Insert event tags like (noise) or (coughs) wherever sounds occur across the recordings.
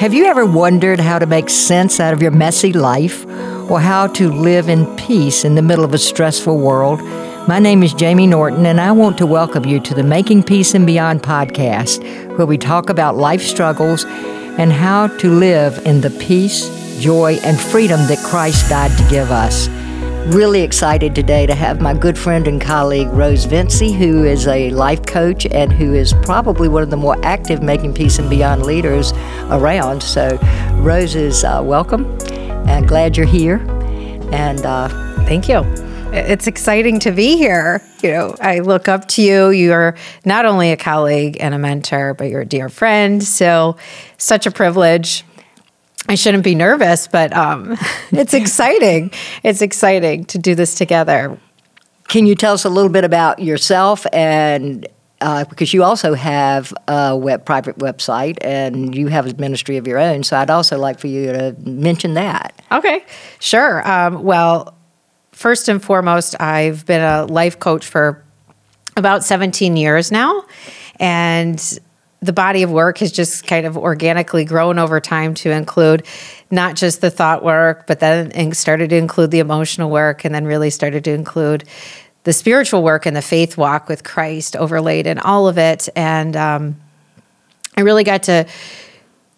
Have you ever wondered how to make sense out of your messy life or how to live in peace in the middle of a stressful world? My name is Jamie Norton, and I want to welcome you to the Making Peace and Beyond podcast, where we talk about life struggles and how to live in the peace, joy, and freedom that Christ died to give us. Really excited today to have my good friend and colleague Rose Vinci, who is a life coach and who is probably one of the more active Making Peace and Beyond leaders around. So, Rose is uh, welcome and glad you're here. And uh, thank you. It's exciting to be here. You know, I look up to you. You're not only a colleague and a mentor, but you're a dear friend. So, such a privilege I shouldn't be nervous, but um, (laughs) it's exciting. It's exciting to do this together. Can you tell us a little bit about yourself and uh, because you also have a web, private website and you have a ministry of your own. So I'd also like for you to mention that. Okay, sure. Um, well, first and foremost, I've been a life coach for about 17 years now. And the body of work has just kind of organically grown over time to include not just the thought work, but then started to include the emotional work and then really started to include the spiritual work and the faith walk with Christ overlaid in all of it. And um, I really got to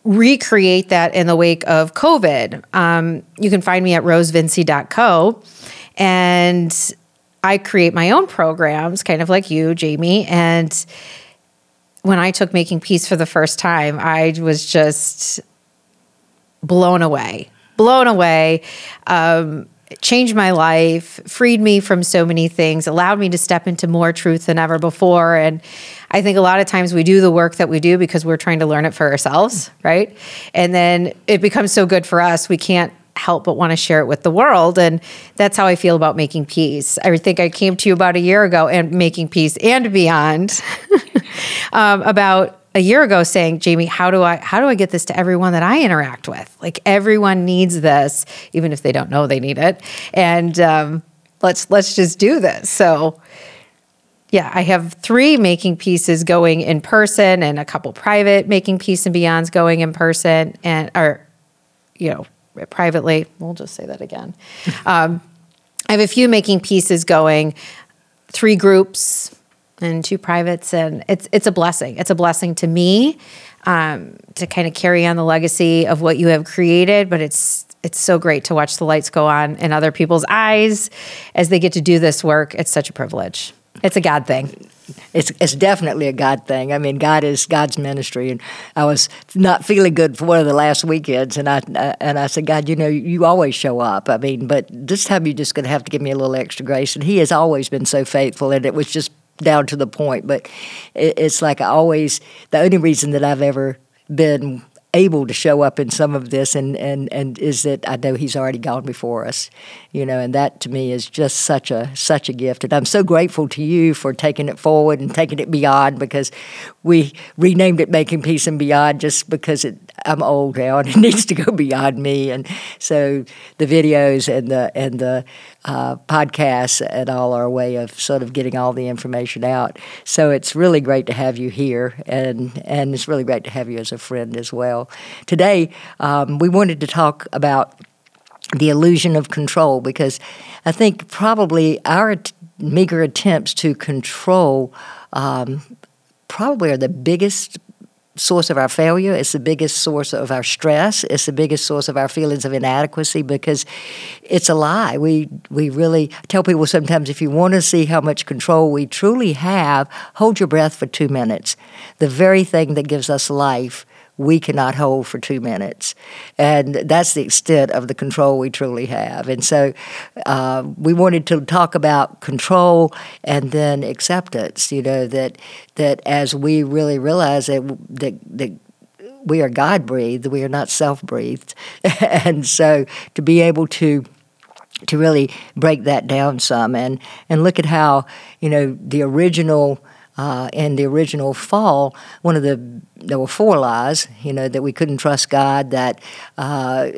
recreate that in the wake of COVID. Um, you can find me at rosevinci.co. And I create my own programs, kind of like you, Jamie. And when I took Making Peace for the first time, I was just blown away, blown away. Um, changed my life, freed me from so many things, allowed me to step into more truth than ever before. And I think a lot of times we do the work that we do because we're trying to learn it for ourselves, right? And then it becomes so good for us, we can't help but want to share it with the world. And that's how I feel about making peace. I think I came to you about a year ago and making peace and beyond (laughs) um, about a year ago saying, Jamie, how do I how do I get this to everyone that I interact with? Like everyone needs this, even if they don't know they need it. And um, let's let's just do this. So yeah, I have three making pieces going in person and a couple private making peace and beyonds going in person and or you know privately. We'll just say that again. (laughs) Um, I have a few making pieces going, three groups and two privates, and it's it's a blessing. It's a blessing to me um, to kind of carry on the legacy of what you have created. But it's it's so great to watch the lights go on in other people's eyes as they get to do this work. It's such a privilege. It's a God thing it's it's definitely a God thing. I mean, God is God's ministry, and I was not feeling good for one of the last weekends, and I uh, and I said, God, you know, you always show up. I mean, but this time you're just going to have to give me a little extra grace, and He has always been so faithful, and it was just down to the point. But it, it's like I always the only reason that I've ever been able to show up in some of this and, and, and is that I know he's already gone before us, you know, and that to me is just such a such a gift. And I'm so grateful to you for taking it forward and taking it beyond because we renamed it Making Peace and Beyond just because it, I'm old now and (laughs) it needs to go beyond me. And so the videos and the and the uh, podcasts and all are a way of sort of getting all the information out. So it's really great to have you here, and and it's really great to have you as a friend as well. Today, um, we wanted to talk about the illusion of control because I think probably our t- meager attempts to control um, probably are the biggest source of our failure. It's the biggest source of our stress. It's the biggest source of our feelings of inadequacy because it's a lie. We we really tell people sometimes if you want to see how much control we truly have, hold your breath for two minutes. The very thing that gives us life we cannot hold for two minutes. And that's the extent of the control we truly have. And so uh, we wanted to talk about control and then acceptance, you know, that, that as we really realize that, that, that we are God breathed, we are not self breathed. (laughs) and so to be able to to really break that down some and, and look at how, you know, the original uh, in the original fall, one of the there were four lies. You know that we couldn't trust God, that uh,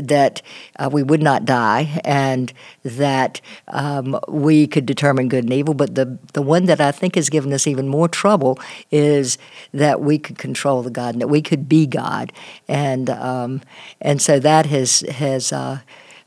that uh, we would not die, and that um, we could determine good and evil. But the the one that I think has given us even more trouble is that we could control the God, and that we could be God, and um, and so that has has. Uh,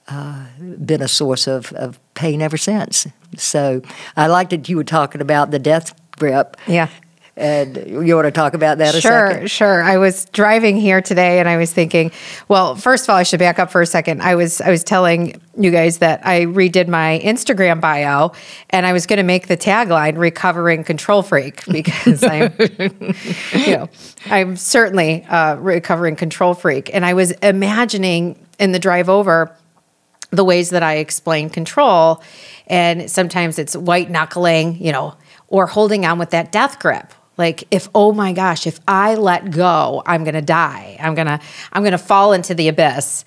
uh, been a source of, of pain ever since. So I like that you were talking about the death grip. Yeah. And you want to talk about that sure, a second? Sure, I was driving here today and I was thinking, well, first of all, I should back up for a second. I was I was telling you guys that I redid my Instagram bio and I was going to make the tagline recovering control freak (laughs) because I'm you know, I'm certainly a recovering control freak and I was imagining in the drive over the ways that I explain control and sometimes it's white knuckling, you know, or holding on with that death grip. Like if oh my gosh if i let go i'm going to die. I'm going to i'm going to fall into the abyss.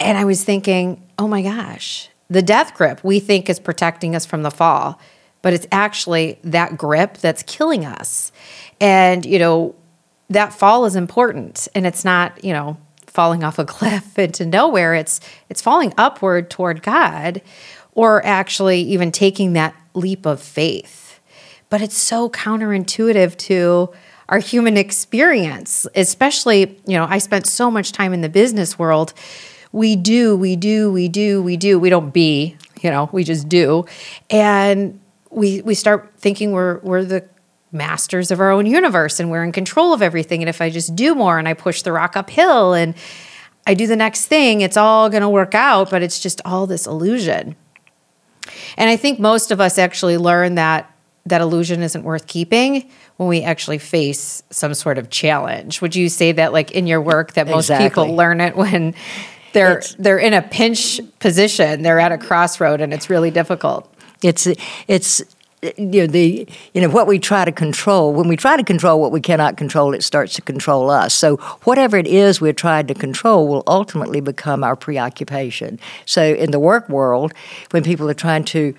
And i was thinking oh my gosh the death grip we think is protecting us from the fall but it's actually that grip that's killing us. And you know that fall is important and it's not you know falling off a (laughs) cliff into nowhere. It's it's falling upward toward god or actually even taking that leap of faith but it's so counterintuitive to our human experience, especially, you know, I spent so much time in the business world. We do, we do, we do, we do. We don't be, you know, we just do. And we we start thinking we're we're the masters of our own universe and we're in control of everything. And if I just do more and I push the rock uphill and I do the next thing, it's all going to work out, but it's just all this illusion. And I think most of us actually learn that that illusion isn't worth keeping when we actually face some sort of challenge. Would you say that like in your work that most exactly. people learn it when they're it's, they're in a pinch position, they're at a crossroad and it's really difficult. It's it's you know the you know what we try to control when we try to control what we cannot control it starts to control us so whatever it is we're trying to control will ultimately become our preoccupation so in the work world when people are trying to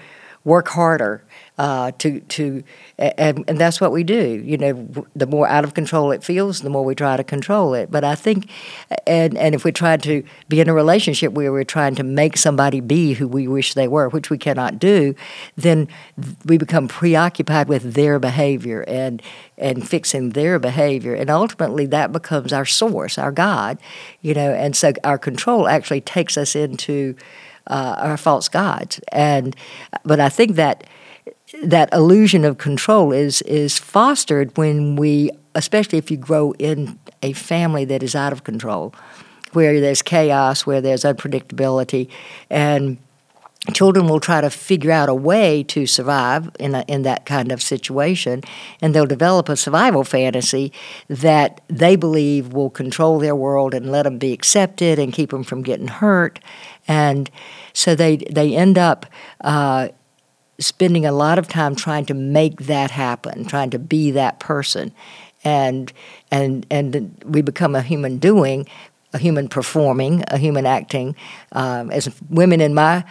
work harder uh, to to and, and that's what we do. You know, the more out of control it feels, the more we try to control it. But I think, and and if we try to be in a relationship where we're trying to make somebody be who we wish they were, which we cannot do, then we become preoccupied with their behavior and and fixing their behavior, and ultimately that becomes our source, our God. You know, and so our control actually takes us into uh, our false gods. And but I think that that illusion of control is is fostered when we, especially if you grow in a family that is out of control, where there's chaos, where there's unpredictability, and children will try to figure out a way to survive in a, in that kind of situation, and they'll develop a survival fantasy that they believe will control their world and let them be accepted and keep them from getting hurt, and so they they end up. Uh, spending a lot of time trying to make that happen, trying to be that person, and and and we become a human doing, a human performing, a human acting. Um, as women in my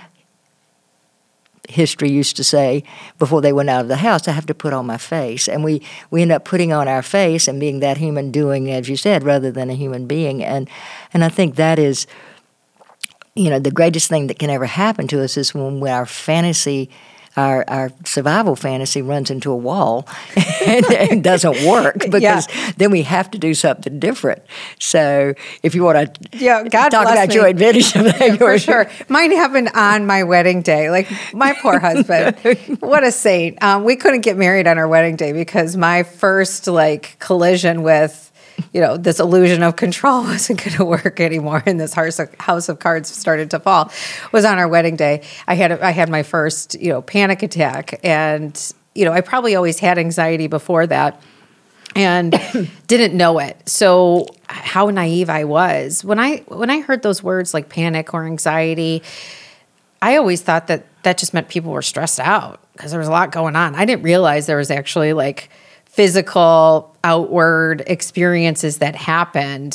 history used to say before they went out of the house, I have to put on my face. And we, we end up putting on our face and being that human doing, as you said, rather than a human being. And, and I think that is, you know, the greatest thing that can ever happen to us is when, when our fantasy our, our survival fantasy runs into a wall (laughs) and, and doesn't work (laughs) because yeah. then we have to do something different. So if you want to yeah, God talk about me. your adventure, yeah, for sure. Mine happened on my wedding day. Like my poor husband, (laughs) what a saint. Um, we couldn't get married on our wedding day because my first like collision with you know, this illusion of control (laughs) wasn't going to work anymore, and this house of, house of cards started to fall. Was on our wedding day. I had I had my first you know panic attack, and you know I probably always had anxiety before that, and (coughs) didn't know it. So how naive I was when I when I heard those words like panic or anxiety. I always thought that that just meant people were stressed out because there was a lot going on. I didn't realize there was actually like physical outward experiences that happened,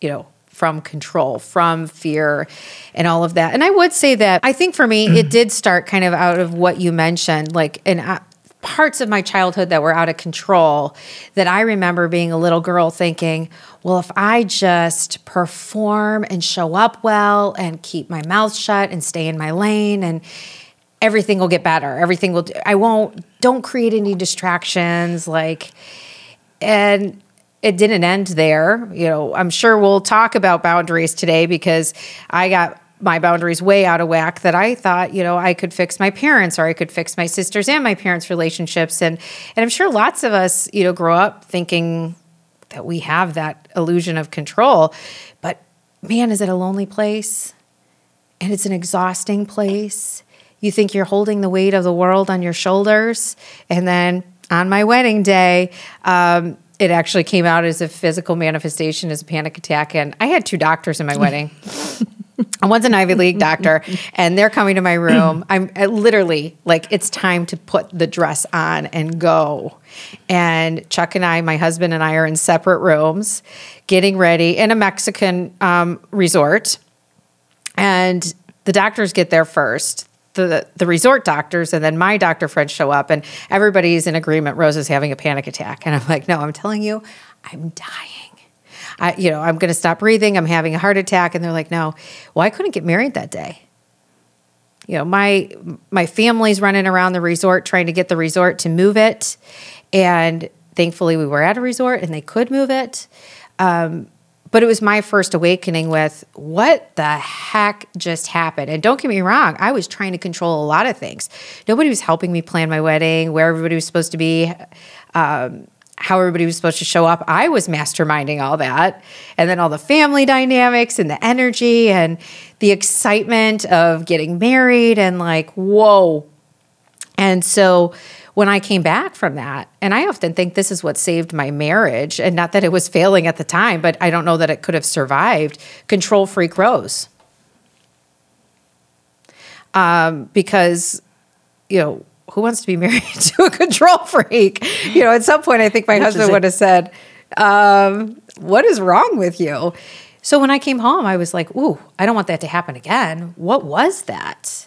you know, from control, from fear, and all of that. And I would say that I think for me, it mm-hmm. did start kind of out of what you mentioned, like, and uh, parts of my childhood that were out of control that I remember being a little girl thinking, well, if I just perform and show up well and keep my mouth shut and stay in my lane and everything will get better. Everything will I won't don't create any distractions like and it didn't end there. You know, I'm sure we'll talk about boundaries today because I got my boundaries way out of whack that I thought, you know, I could fix my parents or I could fix my sisters and my parents' relationships. And and I'm sure lots of us, you know, grow up thinking that we have that illusion of control. But man, is it a lonely place? And it's an exhausting place. You think you're holding the weight of the world on your shoulders. And then on my wedding day, um, it actually came out as a physical manifestation as a panic attack. And I had two doctors in my wedding. (laughs) One's an Ivy League doctor, and they're coming to my room. (clears throat) I'm literally like, it's time to put the dress on and go. And Chuck and I, my husband and I, are in separate rooms, getting ready in a Mexican um, resort. And the doctors get there first. The, the resort doctors and then my doctor friends show up and everybody's in agreement Rose is having a panic attack and I'm like no I'm telling you I'm dying I, you know, I'm going to stop breathing. I'm having a heart attack. And they're like, no, well, I couldn't get married that day. You know, my my family's running around the resort trying to get the resort to move it, and thankfully we were at a resort and they could move it. Um, but it was my first awakening with what the heck just happened. And don't get me wrong, I was trying to control a lot of things. Nobody was helping me plan my wedding, where everybody was supposed to be. Um, how everybody was supposed to show up. I was masterminding all that. And then all the family dynamics and the energy and the excitement of getting married and like, whoa. And so when I came back from that, and I often think this is what saved my marriage, and not that it was failing at the time, but I don't know that it could have survived control freak Rose. Um, because, you know, who wants to be (laughs) married to a control freak? You know, at some point, I think my husband would have said, um, What is wrong with you? So when I came home, I was like, Ooh, I don't want that to happen again. What was that?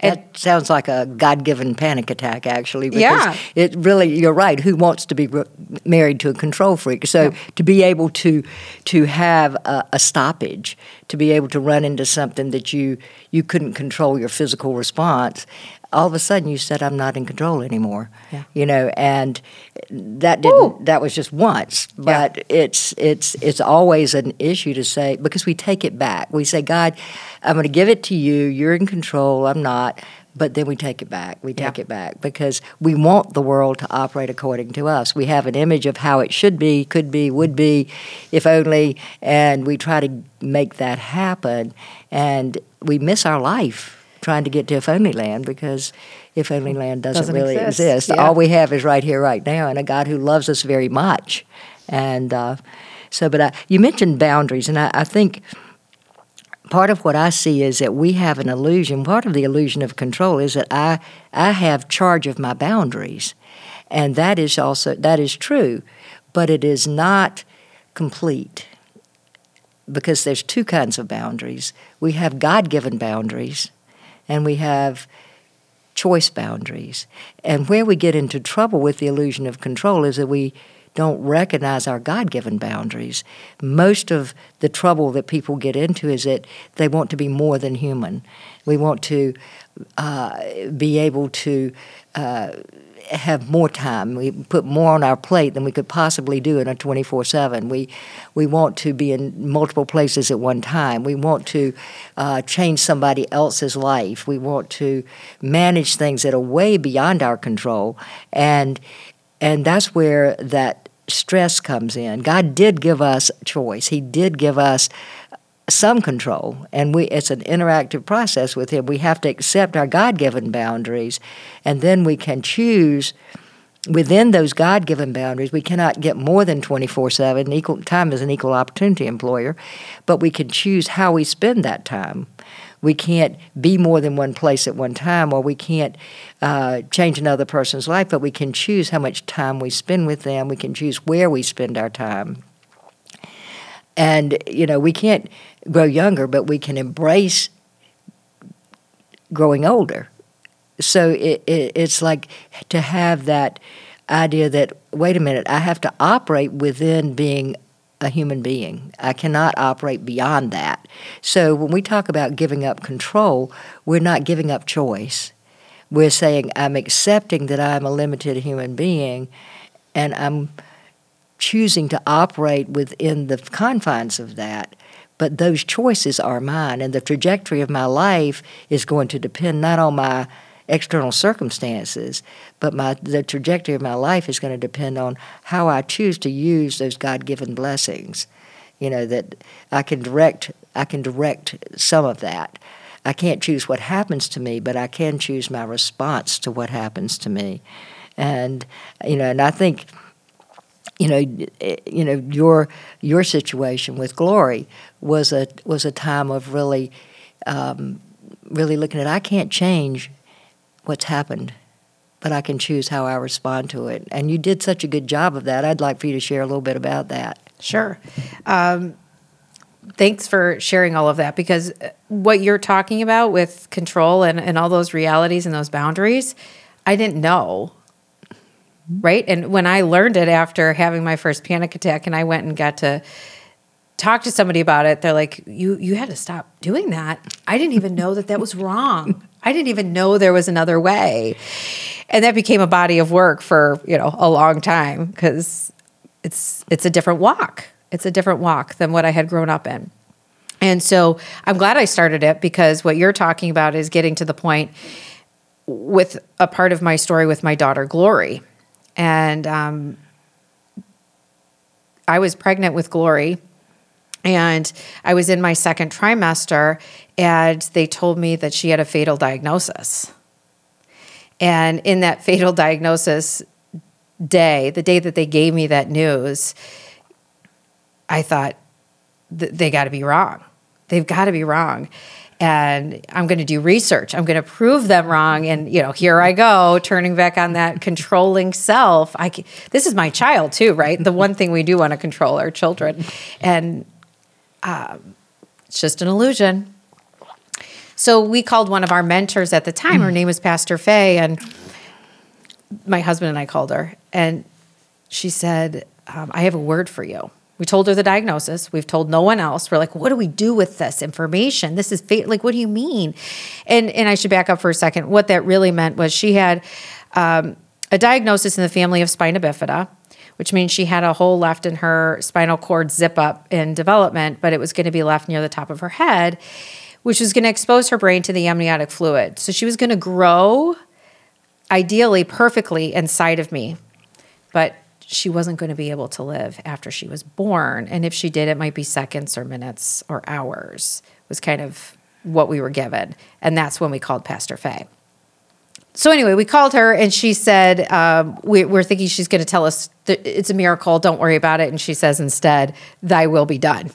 That sounds like a God given panic attack, actually. Because yeah. It really, you're right. Who wants to be re- married to a control freak? So yeah. to be able to to have a, a, stoppage, to be able to run into something that you you couldn't control your physical response, all of a sudden you said I'm not in control anymore. Yeah. You know, and that didn't Ooh. that was just once, but yeah. it's it's it's always an issue to say because we take it back. We say, God, I'm going to give it to you. You're in control. I'm not. But then we take it back. We take yeah. it back because we want the world to operate according to us. We have an image of how it should be, could be, would be, if only, and we try to make that happen. And we miss our life trying to get to if only land because if only land doesn't, doesn't really exist. exist. Yeah. All we have is right here, right now, and a God who loves us very much. And uh, so, but I, you mentioned boundaries, and I, I think part of what I see is that we have an illusion. Part of the illusion of control is that I I have charge of my boundaries, and that is also that is true, but it is not complete because there's two kinds of boundaries. We have God-given boundaries, and we have choice boundaries. And where we get into trouble with the illusion of control is that we don't recognize our God given boundaries. Most of the trouble that people get into is that they want to be more than human. We want to uh, be able to. Uh, have more time. We put more on our plate than we could possibly do in a 24/7. We we want to be in multiple places at one time. We want to uh, change somebody else's life. We want to manage things that are way beyond our control, and and that's where that stress comes in. God did give us choice. He did give us some control and we it's an interactive process with him. We have to accept our god-given boundaries and then we can choose within those god-given boundaries we cannot get more than 24-7 equal time is an equal opportunity employer but we can choose how we spend that time. We can't be more than one place at one time or we can't uh, change another person's life but we can choose how much time we spend with them. We can choose where we spend our time and you know we can't grow younger, but we can embrace growing older. so it, it, it's like to have that idea that wait a minute, I have to operate within being a human being. I cannot operate beyond that. So when we talk about giving up control, we're not giving up choice. We're saying I'm accepting that I'm a limited human being and I'm choosing to operate within the confines of that. But those choices are mine, and the trajectory of my life is going to depend not on my external circumstances, but my the trajectory of my life is going to depend on how I choose to use those God-given blessings. You know that I can direct I can direct some of that. I can't choose what happens to me, but I can choose my response to what happens to me. And you know, and I think you know, you know your your situation with glory was a was a time of really, um, really looking at I can't change what's happened, but I can choose how I respond to it. And you did such a good job of that. I'd like for you to share a little bit about that. Sure. Um, thanks for sharing all of that because uh, what you're talking about with control and, and all those realities and those boundaries, I didn't know. Right. And when I learned it after having my first panic attack and I went and got to talk to somebody about it, they're like, "You you had to stop doing that." I didn't even know that that was wrong. I didn't even know there was another way, and that became a body of work for you know a long time because it's it's a different walk. It's a different walk than what I had grown up in. And so I'm glad I started it because what you're talking about is getting to the point with a part of my story with my daughter Glory, and um, I was pregnant with Glory and I was in my second trimester, and they told me that she had a fatal diagnosis. And in that fatal (laughs) diagnosis day, the day that they gave me that news, I thought, they got to be wrong. They've got to be wrong. And I'm going to do research. I'm going to prove them wrong. And you know, here I go, turning back on that controlling self. I this is my child too, right? The one thing we do want to control our children, and um, it's just an illusion. So we called one of our mentors at the time. Her name was Pastor Faye, and my husband and I called her, and she said, um, "I have a word for you." We told her the diagnosis. We've told no one else. We're like, "What do we do with this information? This is fa- like, what do you mean?" And and I should back up for a second. What that really meant was she had um, a diagnosis in the family of spina bifida which means she had a hole left in her spinal cord zip up in development, but it was going to be left near the top of her head, which was going to expose her brain to the amniotic fluid. So she was going to grow ideally perfectly inside of me, but she wasn't going to be able to live after she was born. And if she did, it might be seconds or minutes or hours, was kind of what we were given. And that's when we called Pastor Faye so anyway, we called her and she said, um, we, are thinking she's going to tell us it's a miracle. Don't worry about it. And she says instead, thy will be done.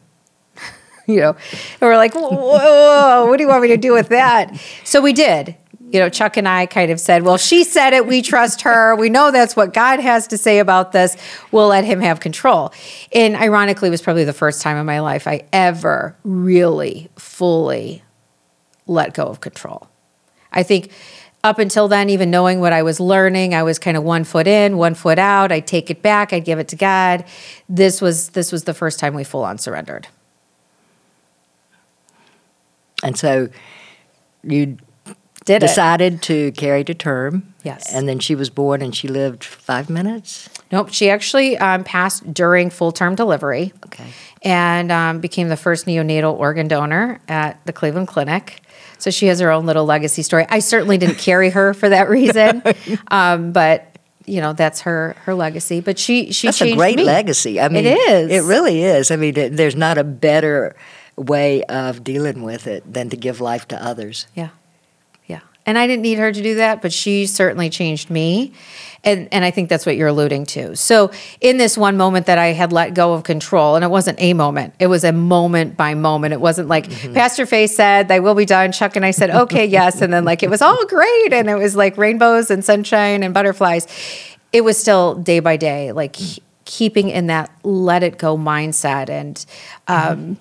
(laughs) you know, and we're like, whoa, whoa, what do you want me to do with that? So we did. You know, Chuck and I kind of said, well, she said it. We trust her. We know that's what God has to say about this. We'll let him have control. And ironically, it was probably the first time in my life I ever really fully let go of control. I think up until then, even knowing what I was learning, I was kind of one foot in, one foot out. I'd take it back, I'd give it to God. This was this was the first time we full on surrendered. And so you Did decided it. to carry to term. Yes. And then she was born and she lived five minutes? Nope. She actually um, passed during full term delivery. Okay. And um, became the first neonatal organ donor at the Cleveland Clinic. So she has her own little legacy story. I certainly didn't (laughs) carry her for that reason, um, but you know that's her her legacy. But she she that's a great me. legacy. I mean, it is. It really is. I mean, it, there's not a better way of dealing with it than to give life to others. Yeah. And I didn't need her to do that, but she certainly changed me. And, and I think that's what you're alluding to. So, in this one moment that I had let go of control, and it wasn't a moment, it was a moment by moment. It wasn't like mm-hmm. Pastor Faye said, They will be done. Chuck and I said, Okay, (laughs) yes. And then, like, it was all great. And it was like rainbows and sunshine and butterflies. It was still day by day, like keeping in that let it go mindset. And, um, mm-hmm.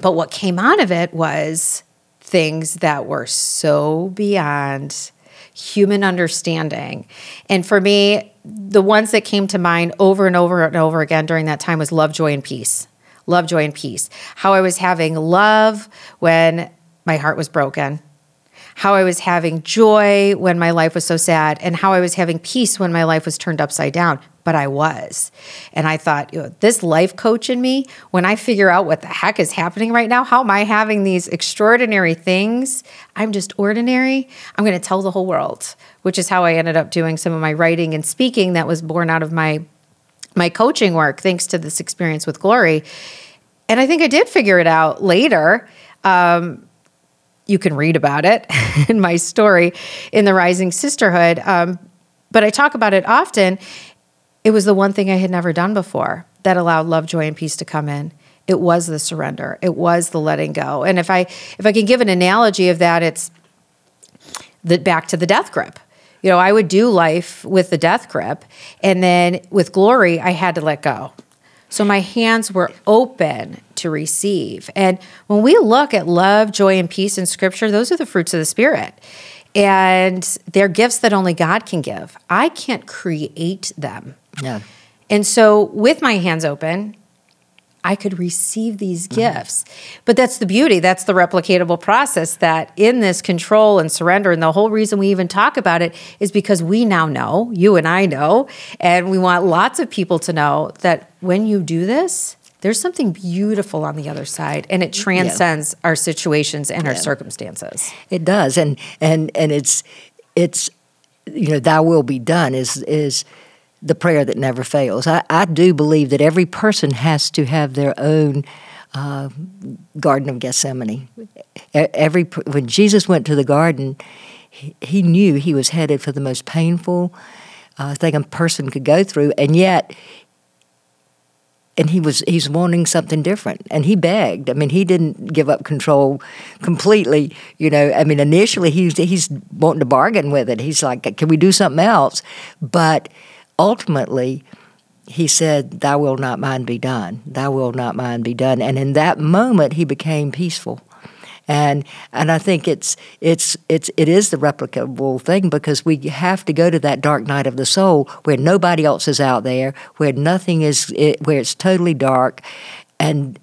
but what came out of it was, things that were so beyond human understanding. And for me, the ones that came to mind over and over and over again during that time was love, joy, and peace. Love, joy, and peace. How I was having love when my heart was broken how I was having joy when my life was so sad, and how I was having peace when my life was turned upside down. But I was. And I thought, you know, this life coach in me, when I figure out what the heck is happening right now, how am I having these extraordinary things? I'm just ordinary. I'm going to tell the whole world, which is how I ended up doing some of my writing and speaking that was born out of my my coaching work thanks to this experience with glory. And I think I did figure it out later. Um, you can read about it (laughs) in my story in the Rising Sisterhood. Um, but I talk about it often. It was the one thing I had never done before that allowed love, joy, and peace to come in. It was the surrender. It was the letting go. And if I if I can give an analogy of that, it's the back to the death grip. You know, I would do life with the death grip, and then with glory, I had to let go. So my hands were open to receive. And when we look at love, joy, and peace in scripture, those are the fruits of the Spirit. And they're gifts that only God can give. I can't create them. Yeah. And so, with my hands open, I could receive these mm-hmm. gifts. But that's the beauty. That's the replicatable process that in this control and surrender, and the whole reason we even talk about it is because we now know, you and I know, and we want lots of people to know that when you do this, there's something beautiful on the other side and it transcends yeah. our situations and yeah. our circumstances it does and and and it's it's you know thy will be done is is the prayer that never fails. I, I do believe that every person has to have their own uh, garden of gethsemane. Every when jesus went to the garden he, he knew he was headed for the most painful uh, thing a person could go through and yet and he was he's wanting something different. And he begged. I mean he didn't give up control completely you know. I mean initially he's he's wanting to bargain with it. He's like can we do something else? But ultimately he said thy will not mine be done. Thy will not mine be done. And in that moment he became peaceful. And and I think it's it's it's it is the replicable thing because we have to go to that dark night of the soul where nobody else is out there, where nothing is, where it's totally dark, and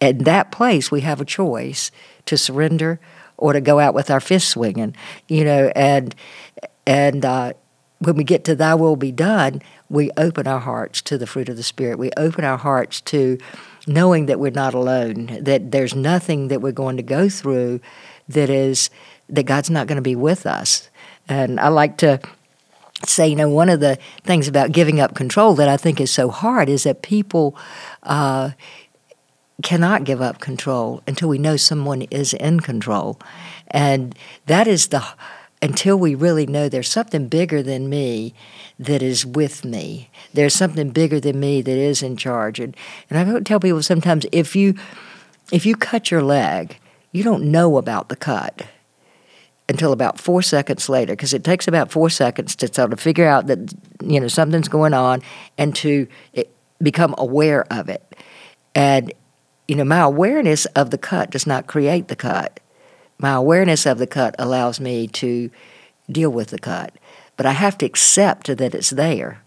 in that place we have a choice to surrender or to go out with our fists swinging, you know, and and. Uh, when we get to thy will be done, we open our hearts to the fruit of the Spirit. We open our hearts to knowing that we're not alone, that there's nothing that we're going to go through that is that God's not going to be with us. And I like to say, you know, one of the things about giving up control that I think is so hard is that people uh, cannot give up control until we know someone is in control. And that is the until we really know there's something bigger than me that is with me. There's something bigger than me that is in charge. And, and I tell people sometimes if you if you cut your leg, you don't know about the cut until about four seconds later, because it takes about four seconds to sort of figure out that you know something's going on and to eh, become aware of it. And you know, my awareness of the cut does not create the cut my awareness of the cut allows me to deal with the cut, but I have to accept that it's there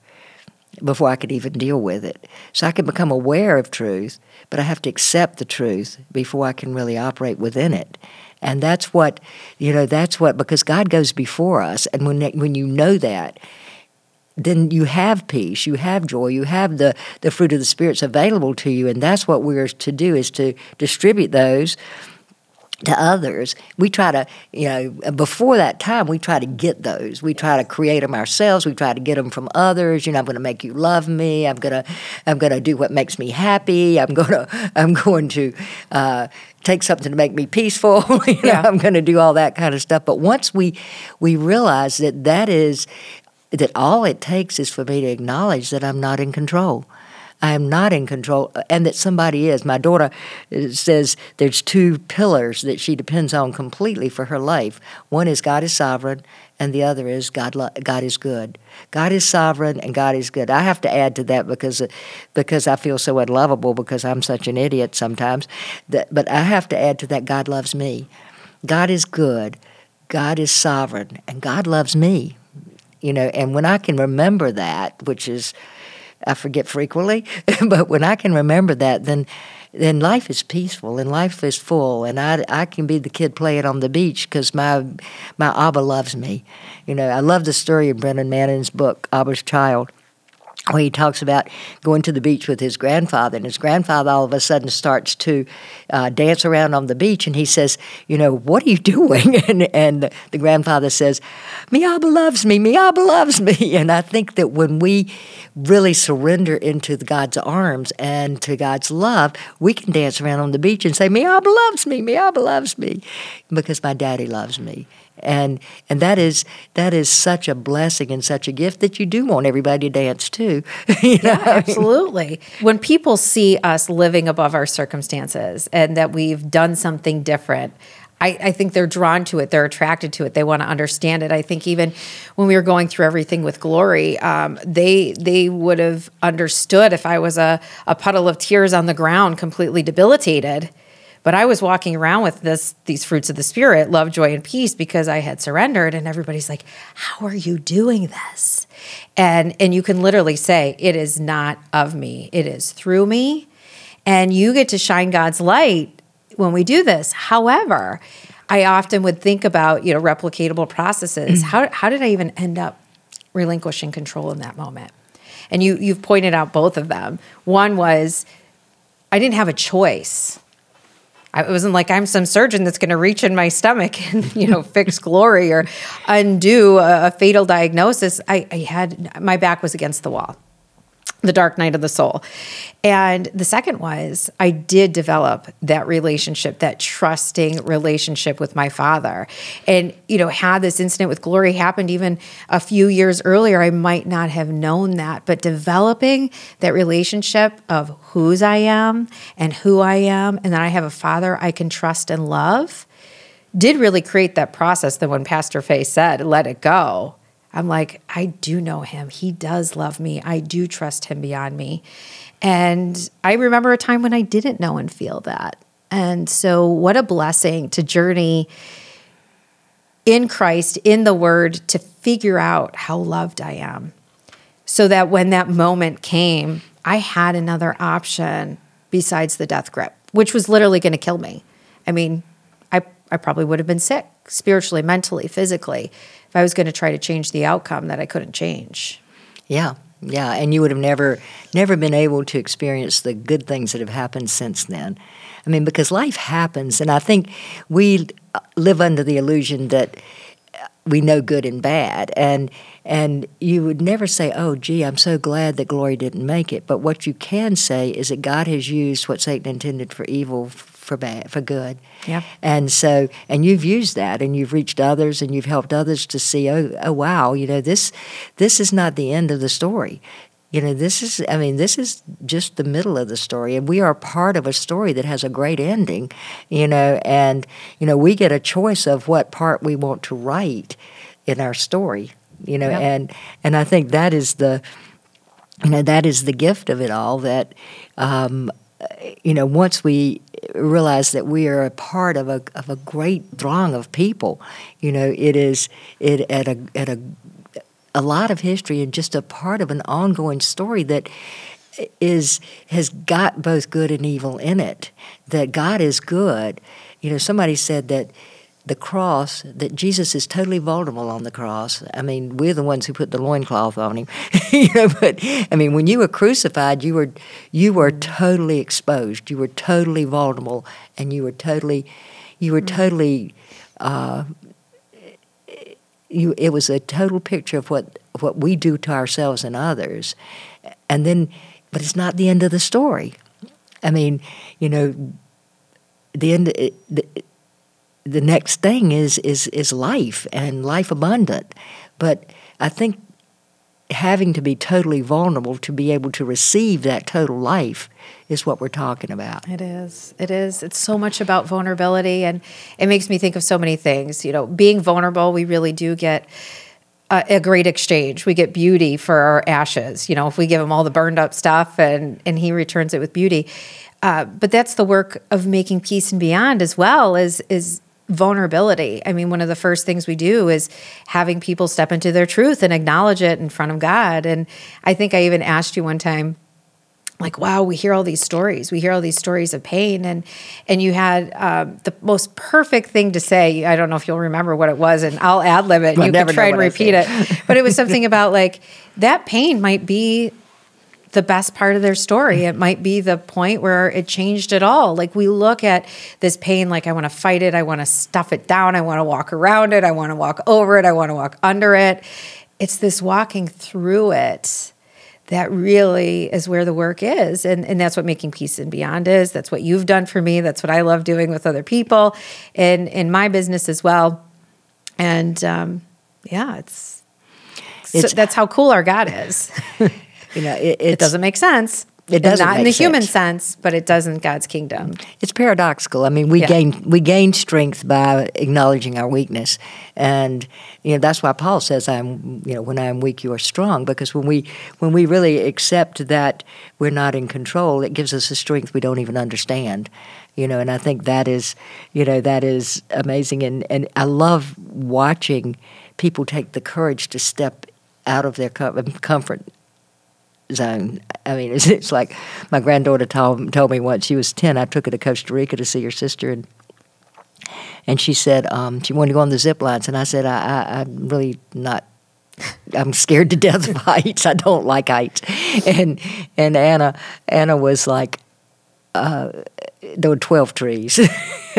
before I could even deal with it. So I can become aware of truth, but I have to accept the truth before I can really operate within it. And that's what, you know, that's what, because God goes before us. And when, when you know that, then you have peace, you have joy, you have the, the fruit of the spirits available to you. And that's what we're to do is to distribute those to others. We try to, you know, before that time, we try to get those. We try to create them ourselves. We try to get them from others. You know, I'm going to make you love me. I'm gonna, I'm gonna do what makes me happy. I'm gonna, (laughs) I'm going to uh, take something to make me peaceful. (laughs) you know, yeah. I'm going to do all that kind of stuff. But once we, we realize that that is, that all it takes is for me to acknowledge that I'm not in control I am not in control, and that somebody is. My daughter uh, says there's two pillars that she depends on completely for her life. One is God is sovereign, and the other is God. God is good. God is sovereign, and God is good. I have to add to that because because I feel so unlovable because I'm such an idiot sometimes. That, but I have to add to that God loves me. God is good. God is sovereign and God loves me. You know, and when I can remember that, which is I forget frequently, (laughs) but when I can remember that, then then life is peaceful and life is full, and I, I can be the kid playing on the beach because my my Abba loves me. You know, I love the story of Brennan Manning's book Abba's Child where he talks about going to the beach with his grandfather, and his grandfather all of a sudden starts to uh, dance around on the beach, and he says, "You know, what are you (laughs) doing?" and and the grandfather says, "My Abba loves me. My Abba loves me." (laughs) And I think that when we really surrender into God's arms and to God's love, we can dance around on the beach and say, "My Abba loves me. My Abba loves me," because my daddy loves me and and that is that is such a blessing and such a gift that you do want everybody to dance too. (laughs) you know? yeah, absolutely. When people see us living above our circumstances and that we've done something different. I, I think they're drawn to it. They're attracted to it. They want to understand it. I think even when we were going through everything with Glory, um, they they would have understood if I was a, a puddle of tears on the ground, completely debilitated but I was walking around with this these fruits of the spirit, love, joy, and peace, because I had surrendered. And everybody's like, How are you doing this? And and you can literally say, It is not of me, it is through me. And you get to shine God's light when we do this. However, I often would think about, you know, replicatable processes. Mm. How how did I even end up relinquishing control in that moment? And you you've pointed out both of them. One was I didn't have a choice it wasn't like I'm some surgeon that's going to reach in my stomach (laughs) and you know fix glory or undo a, a fatal diagnosis. I, I had my back was against the wall the dark night of the soul. And the second was I did develop that relationship, that trusting relationship with my father. And, you know, had this incident with Glory happened even a few years earlier, I might not have known that. But developing that relationship of whose I am and who I am, and that I have a father I can trust and love did really create that process that when Pastor Faye said, let it go, I'm like, I do know him. He does love me. I do trust him beyond me. And I remember a time when I didn't know and feel that. And so, what a blessing to journey in Christ, in the Word, to figure out how loved I am. So that when that moment came, I had another option besides the death grip, which was literally going to kill me. I mean, I, I probably would have been sick spiritually, mentally, physically if I was going to try to change the outcome that I couldn't change. Yeah. Yeah, and you would have never never been able to experience the good things that have happened since then. I mean, because life happens, and I think we uh, live under the illusion that uh, we know good and bad, and and you would never say, "Oh, gee, I'm so glad that Glory didn't make it." But what you can say is that God has used what Satan intended for evil for bad for good. Yeah. And so and you've used that and you've reached others and you've helped others to see oh oh wow, you know, this this is not the end of the story. You know, this is I mean, this is just the middle of the story and we are part of a story that has a great ending, you know, and you know, we get a choice of what part we want to write in our story, you know, and and I think that is the you know, that is the gift of it all that um, you know, once we realize that we are a part of a of a great throng of people, you know, it is it at a at a a lot of history and just a part of an ongoing story that is has got both good and evil in it. That God is good. You know, somebody said that the cross, that Jesus is totally vulnerable on the cross. I mean, we're the ones who put the loincloth on him. (laughs) you know, but I mean, when you were crucified, you were you were totally exposed. You were totally vulnerable, and you were totally, you were totally. Uh, you, it was a total picture of what what we do to ourselves and others, and then, but it's not the end of the story. I mean, you know, the end. The, the next thing is is is life and life abundant. But I think having to be totally vulnerable to be able to receive that total life is what we're talking about. It is. It is. It's so much about vulnerability and it makes me think of so many things. You know, being vulnerable, we really do get a, a, great exchange. We get beauty for our ashes. You know, if we give him all the burned up stuff and and he returns it with beauty. Uh, but that's the work of making peace and beyond as well. Is is vulnerability. I mean, one of the first things we do is having people step into their truth and acknowledge it in front of God. And I think I even asked you one time, like, wow, we hear all these stories. We hear all these stories of pain, and and you had um, the most perfect thing to say. I don't know if you'll remember what it was, and I'll ad lib it. And you can try and repeat it. But it was something about like that pain might be the best part of their story. It might be the point where it changed it all. Like we look at this pain like I want to fight it, I want to stuff it down, I want to walk around it, I want to walk over it, I want to walk under it. It's this walking through it that really is where the work is. And, and that's what making peace and beyond is. That's what you've done for me. That's what I love doing with other people and in my business as well. And um, yeah, it's, it's so that's how cool our God is. (laughs) You know, it, it doesn't make sense. It doesn't not in the sense. human sense, but it does in God's kingdom. It's paradoxical. I mean, we yeah. gain we gain strength by acknowledging our weakness, and you know that's why Paul says, "I'm you know when I am weak, you are strong." Because when we when we really accept that we're not in control, it gives us a strength we don't even understand. You know, and I think that is you know that is amazing, and and I love watching people take the courage to step out of their comfort zone. I mean, it's, it's like my granddaughter told, told me once she was 10, I took her to Costa Rica to see her sister, and and she said um, she wanted to go on the zip lines, and I said, I, I, I'm really not I'm scared to death of (laughs) heights. I don't like heights. And and Anna Anna was like, uh, there were twelve trees.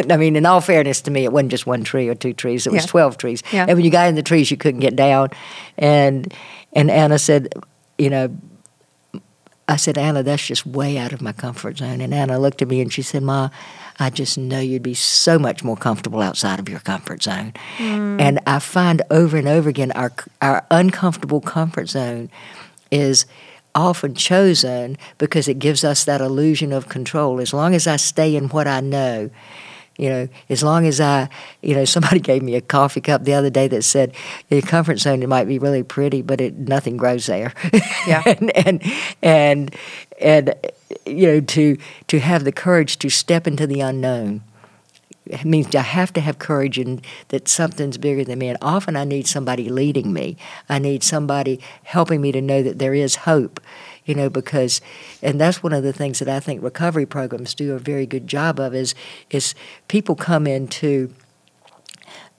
(laughs) I mean, in all fairness to me, it wasn't just one tree or two trees. It was yeah. twelve trees. Yeah. And when you got in the trees, you couldn't get down. And and Anna said, you know, I said, Anna, that's just way out of my comfort zone. And Anna looked at me and she said, Ma, I just know you'd be so much more comfortable outside of your comfort zone. Mm. And I find over and over again our our uncomfortable comfort zone is often chosen because it gives us that illusion of control. As long as I stay in what I know, you know, as long as I, you know, (laughs) somebody gave me a coffee cup the other day that said, "The comfort zone it might be really pretty, but it nothing grows there." (laughs) Yeah, and, and and and you know, to to have the courage to step into the unknown. It means I have to have courage and that something's bigger than me. And often I need somebody leading me. I need somebody helping me to know that there is hope you know, because, and that's one of the things that I think recovery programs do a very good job of is, is people come into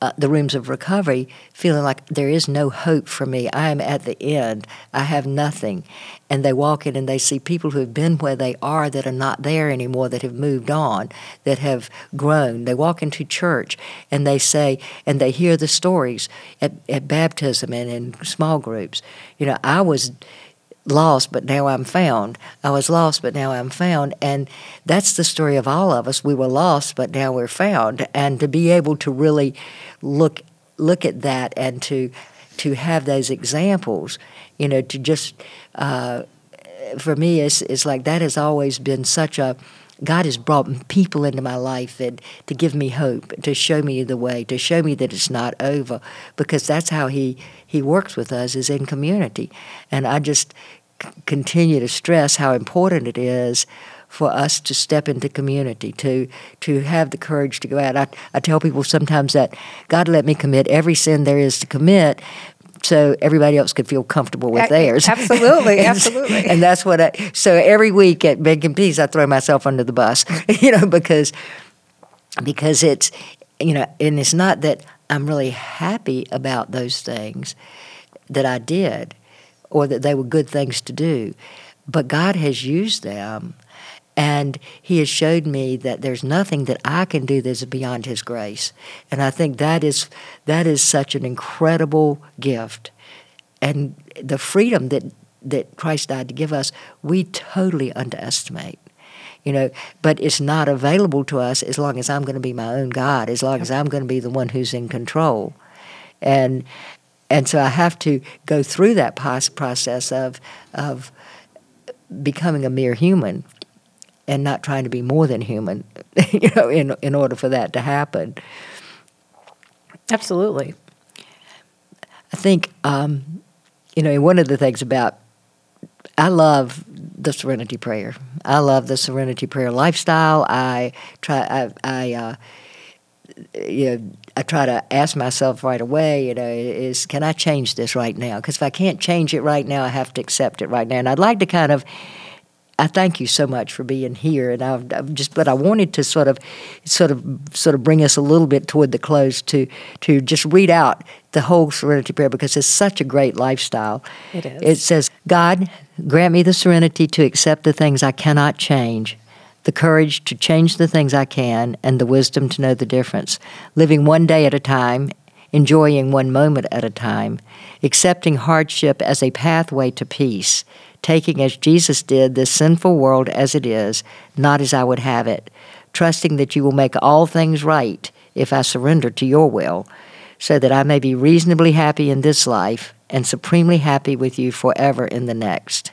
uh, the rooms of recovery feeling like there is no hope for me. I am at the end. I have nothing. And they walk in and they see people who have been where they are that are not there anymore, that have moved on, that have grown. They walk into church and they say, and they hear the stories at, at baptism and in small groups. You know, I was lost, but now I'm found. I was lost, but now I'm found. And that's the story of all of us. We were lost, but now we're found. And to be able to really look look at that and to to have those examples, you know, to just uh, for me, it's, it's like that has always been such a God has brought people into my life that to give me hope, to show me the way, to show me that it's not over, because that's how He He works with us is in community, and I just c- continue to stress how important it is for us to step into community, to to have the courage to go out. I, I tell people sometimes that God let me commit every sin there is to commit so everybody else could feel comfortable with theirs. (laughs) Absolutely, and, absolutely. And that's what I. So every week at Making Peace, I throw myself under the bus, (laughs) you know, because because it's you know, and it's not that I'm really happy about those things that I did, or that they were good things to do, but God has used them and he has showed me that there's nothing that I can do that's beyond his grace. And I think that is that is such an incredible gift. And the freedom that that Christ died to give us, we totally underestimate. You know, but it's not available to us as long as I'm going to be my own God, as long as I'm going to be the one who's in control. And and so I have to go through that process of of becoming a mere human and not trying to be more than human, (laughs) you know, in in order for that to happen. Absolutely. I think, um, you know, one of the things about I love the Serenity Prayer. I love the Serenity Prayer lifestyle. I try. I, I uh, you know, I try to ask myself right away, you know, is can I change this right now? Because if I can't change it right now, I have to accept it right now. And I'd like to kind of I thank you so much for being here, and I've, I've, just. But I wanted to sort of, sort of, sort of bring us a little bit toward the close to to just read out the whole Serenity Prayer because it's such a great lifestyle. It is. It says, "God, grant me the serenity to accept the things I cannot change." The courage to change the things I can, and the wisdom to know the difference. Living one day at a time, enjoying one moment at a time, accepting hardship as a pathway to peace, taking as Jesus did this sinful world as it is, not as I would have it, trusting that you will make all things right if I surrender to your will, so that I may be reasonably happy in this life and supremely happy with you forever in the next.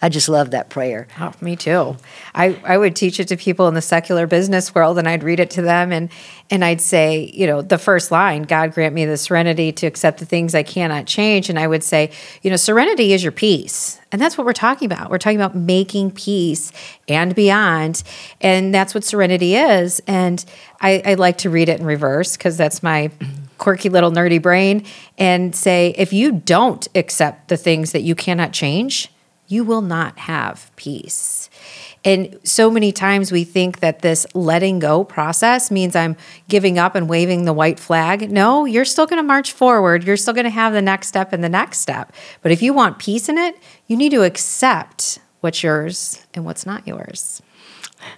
I just love that prayer. Oh, me too. I, I would teach it to people in the secular business world and I'd read it to them and and I'd say, you know, the first line, God grant me the serenity to accept the things I cannot change. And I would say, you know, serenity is your peace. And that's what we're talking about. We're talking about making peace and beyond. And that's what serenity is. And I, I like to read it in reverse because that's my quirky little nerdy brain and say, if you don't accept the things that you cannot change, you will not have peace. And so many times we think that this letting go process means I'm giving up and waving the white flag. No, you're still going to march forward. You're still going to have the next step and the next step. But if you want peace in it, you need to accept what's yours and what's not yours.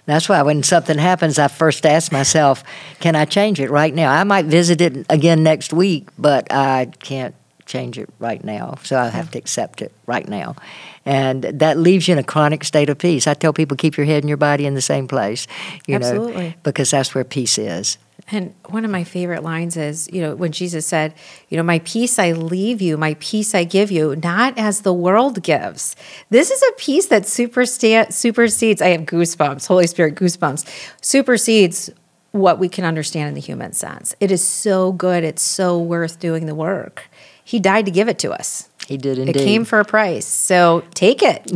That's why when something happens, I first ask myself, can I change it right now? I might visit it again next week, but I can't change it right now. So I have to accept it right now. And that leaves you in a chronic state of peace. I tell people keep your head and your body in the same place, you Absolutely. know, because that's where peace is. And one of my favorite lines is, you know, when Jesus said, you know, my peace I leave you, my peace I give you, not as the world gives. This is a peace that supersta- supersedes, I have goosebumps, Holy Spirit goosebumps, supersedes what we can understand in the human sense. It is so good. It's so worth doing the work. He died to give it to us. He did indeed. It came for a price. So take it.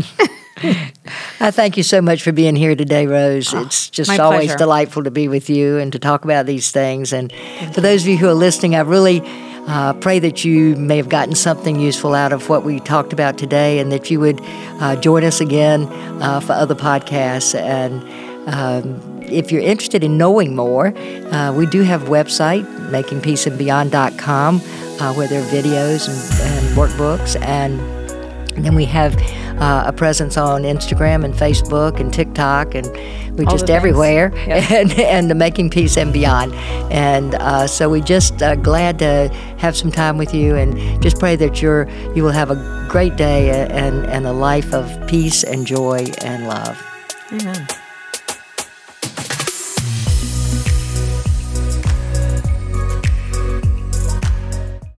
(laughs) I thank you so much for being here today, Rose. Oh, it's just always pleasure. delightful to be with you and to talk about these things. And for those of you who are listening, I really uh, pray that you may have gotten something useful out of what we talked about today and that you would uh, join us again uh, for other podcasts. And um, if you're interested in knowing more, uh, we do have a website, makingpeaceandbeyond.com, uh, where there are videos and, and workbooks. And then we have uh, a presence on Instagram and Facebook and TikTok, and we're just everywhere, Yep. (laughs) and, and the Making Peace and Beyond. And uh, so we're just uh, glad to have some time with you, and just pray that you're you will have a great day and and a life of peace and joy and love. Amen.